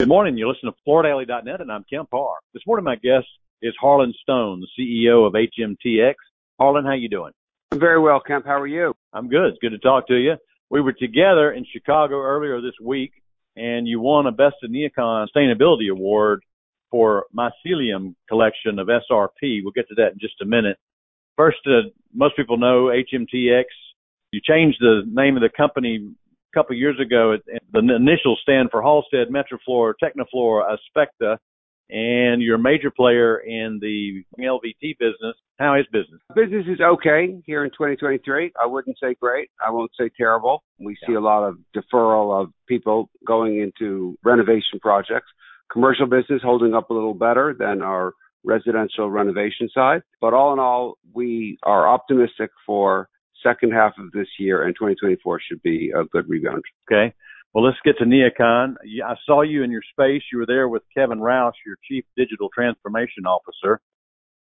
Good morning. You're listening to FloorDaily.net, and I'm Kemp Harr. This morning, my guest is Harlan Stone, the CEO of HMTX. Harlan, how you doing? I'm very well, Kemp. How are you? I'm good. It's good to talk to you. We were together in Chicago earlier this week, and you won a Best of NeoCon Sustainability Award for mycelium collection of SRP. We'll get to that in just a minute. First, uh, most people know HMTX. You changed the name of the company a couple of years ago, the initials stand for Halstead, Metroflor, Teknoflor, Aspecta, and you're a major player in the LVT business. How is business? Business is okay here in 2023. I wouldn't say great. I won't say terrible. We see a lot of deferral of people going into renovation projects. Commercial business holding up a little better than our residential renovation side. But all in all, we are optimistic for second half of this year and 2024 should be a good rebound. Okay. Well, let's get to NeoCon. I saw you in your space. You were there with Kevin Roush, your Chief Digital Transformation Officer.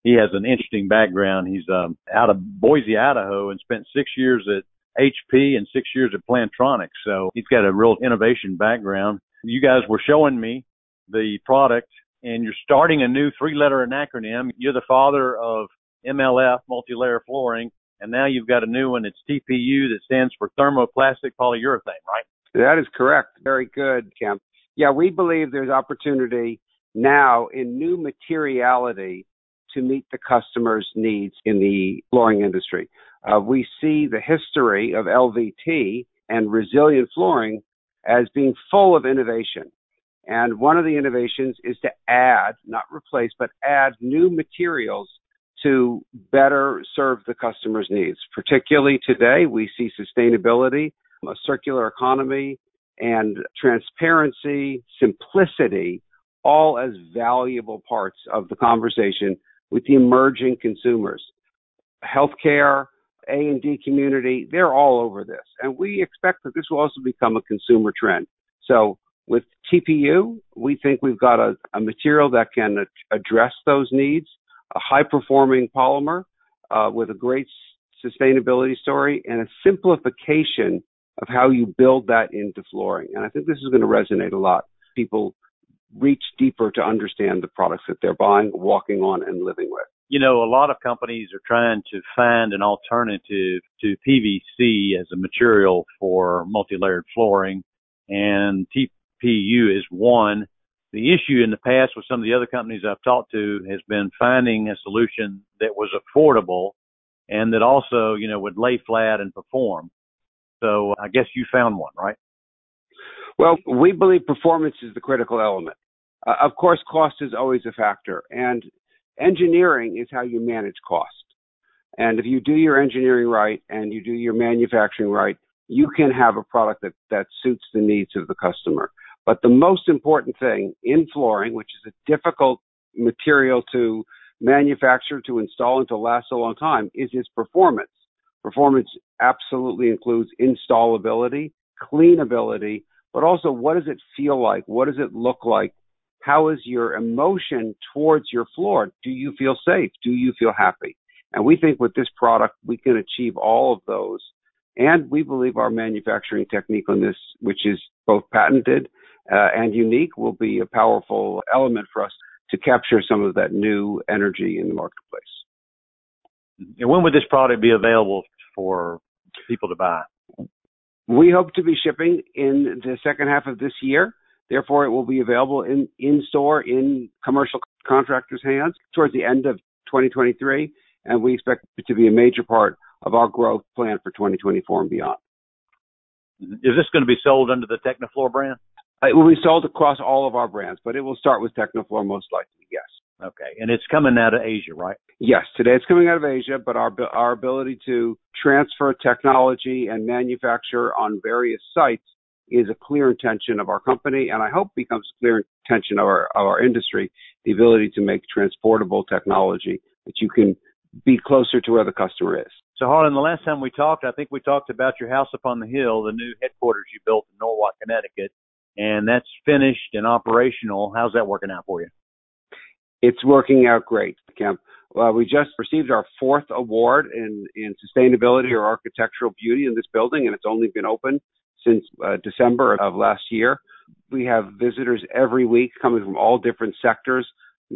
He has an interesting background. He's um, out of Boise, Idaho, and spent six years at HP and six years at Plantronics. So he's got a real innovation background. You guys were showing me the product, and you're starting a new three-letter acronym. You're the father of MLF, multi-layer flooring, and now you've got a new one. It's TPU that stands for thermoplastic polyurethane, right? That is correct. Very good, Kemp. Yeah, we believe there's opportunity now in new materiality to meet the customer's needs in the flooring industry. Uh, we see the history of LVT and resilient flooring as being full of innovation. And one of the innovations is to add, not replace, but add new materials to better serve the customer's needs. Particularly today, we see sustainability, a circular economy, and transparency, simplicity, all as valuable parts of the conversation with the emerging consumers. Healthcare, A&D community, they're all over this. And we expect that this will also become a consumer trend. So with TPU, we think we've got a, a material that can address those needs a high performing polymer uh, with a great sustainability story and a simplification of how you build that into flooring. And I think this is going to resonate a lot. People reach deeper to understand the products that they're buying, walking on, and living with. You know, a lot of companies are trying to find an alternative to PVC as a material for multi-layered flooring, and TPU is one the issue in the past with some of the other companies I've talked to has been finding a solution that was affordable and that also, you know, would lay flat and perform. So I guess you found one, right? Well, we believe performance is the critical element. Uh, of course, cost is always a factor, and engineering is how you manage cost. And if you do your engineering right and you do your manufacturing right, you can have a product that, that suits the needs of the customer. But the most important thing in flooring, which is a difficult material to manufacture, to install, and to last a long time, is its performance. Performance absolutely includes installability, cleanability, but also what does it feel like? What does it look like? How is your emotion towards your floor? Do you feel safe? Do you feel happy? And we think with this product, we can achieve all of those. And we believe our manufacturing technique on this, which is both patented uh, and unique will be a powerful element for us to capture some of that new energy in the marketplace. And when would this product be available for people to buy? We hope to be shipping in the second half of this year. Therefore, it will be available in, in store in commercial contractors' hands towards the end of 2023. And we expect it to be a major part of our growth plan for 2024 and beyond. Is this going to be sold under the Teknoflor brand? Uh, it will be sold across all of our brands, but it will start with Teknoflor most likely, yes. Okay. And it's coming out of Asia, right? Yes. Today it's coming out of Asia, but our, our ability to transfer technology and manufacture on various sites is a clear intention of our company, and I hope becomes a clear intention of our, of our industry, the ability to make transportable technology that you can be closer to where the customer is. So, Harlan, the last time we talked, I think we talked about your house upon the hill, the new headquarters you built in Norwalk, Connecticut and that's finished and operational. How's that working out for you? It's working out great, Kemp. Well, we just received our fourth award in, in sustainability or architectural beauty in this building, and it's only been open since uh, December of last year. We have visitors every week coming from all different sectors,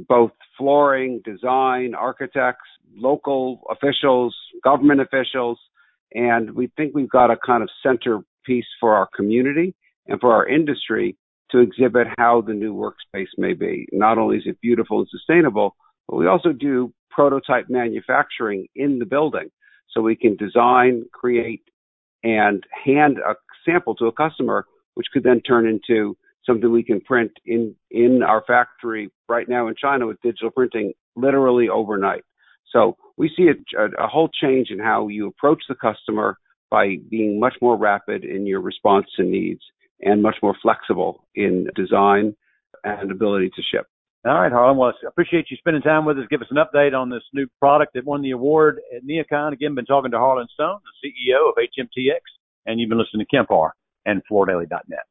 both flooring, design, architects, local officials, government officials, and we think we've got a kind of centerpiece for our community and for our industry to exhibit how the new workspace may be. Not only is it beautiful and sustainable, but we also do prototype manufacturing in the building. So we can design, create, and hand a sample to a customer, which could then turn into something we can print in, in our factory right now in China with digital printing literally overnight. So we see a, a, a whole change in how you approach the customer by being much more rapid in your response to needs and much more flexible in design and ability to ship. All right, Harlan. Well, I appreciate you spending time with us. Give us an update on this new product that won the award at NeoCon. Again, been talking to Harlan Stone, the CEO of HMTX, and you've been listening to Kemp Harr and FloorDaily.net.